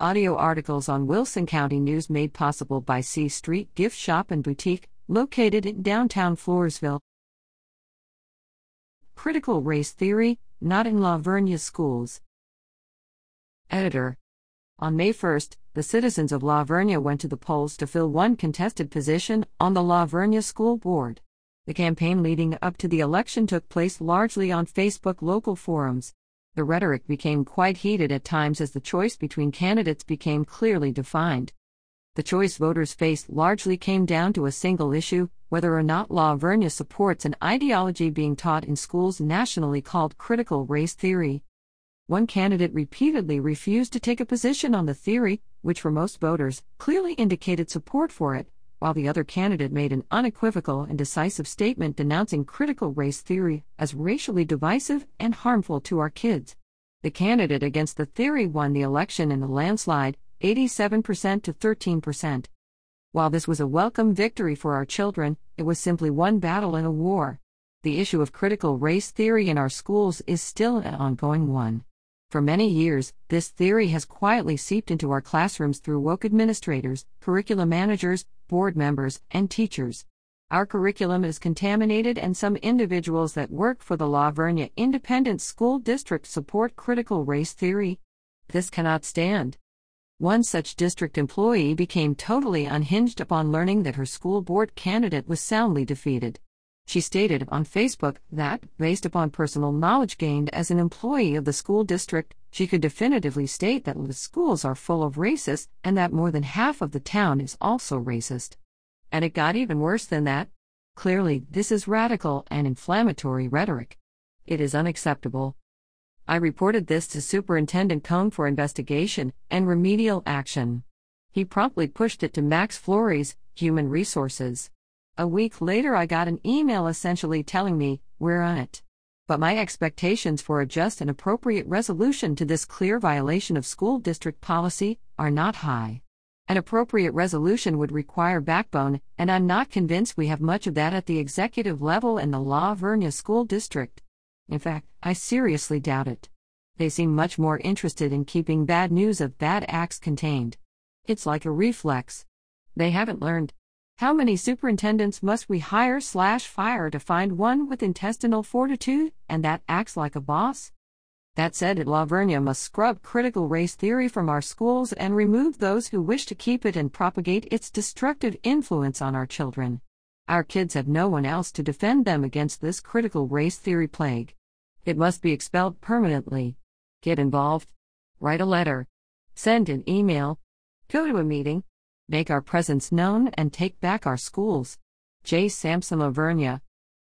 Audio articles on Wilson County News made possible by C Street Gift Shop and Boutique, located in downtown Floresville. Critical Race Theory, not in La Vernia schools. Editor. On May 1st, the citizens of La Vernia went to the polls to fill one contested position on the La Vernia School Board. The campaign leading up to the election took place largely on Facebook local forums. The rhetoric became quite heated at times as the choice between candidates became clearly defined. The choice voters faced largely came down to a single issue whether or not La supports an ideology being taught in schools nationally called critical race theory. One candidate repeatedly refused to take a position on the theory, which for most voters clearly indicated support for it, while the other candidate made an unequivocal and decisive statement denouncing critical race theory as racially divisive and harmful to our kids. The candidate against the theory won the election in a landslide, 87% to 13%. While this was a welcome victory for our children, it was simply one battle in a war. The issue of critical race theory in our schools is still an ongoing one. For many years, this theory has quietly seeped into our classrooms through woke administrators, curriculum managers, board members, and teachers. Our curriculum is contaminated, and some individuals that work for the La Vernia Independent School District support critical race theory. This cannot stand. One such district employee became totally unhinged upon learning that her school board candidate was soundly defeated. She stated on Facebook that, based upon personal knowledge gained as an employee of the school district, she could definitively state that the schools are full of racists and that more than half of the town is also racist. And it got even worse than that. Clearly, this is radical and inflammatory rhetoric. It is unacceptable. I reported this to Superintendent Cone for investigation and remedial action. He promptly pushed it to Max Flores, Human Resources. A week later, I got an email essentially telling me, we're on it. But my expectations for a just and appropriate resolution to this clear violation of school district policy are not high. An appropriate resolution would require backbone, and I'm not convinced we have much of that at the executive level in the La Vernia School District. In fact, I seriously doubt it. They seem much more interested in keeping bad news of bad acts contained. It's like a reflex. They haven't learned. How many superintendents must we hire slash fire to find one with intestinal fortitude and that acts like a boss? That said, La Vernia must scrub critical race theory from our schools and remove those who wish to keep it and propagate its destructive influence on our children. Our kids have no one else to defend them against this critical race theory plague. It must be expelled permanently. Get involved. Write a letter. Send an email. Go to a meeting make our presence known, and take back our schools. J. Sampson La Vernia.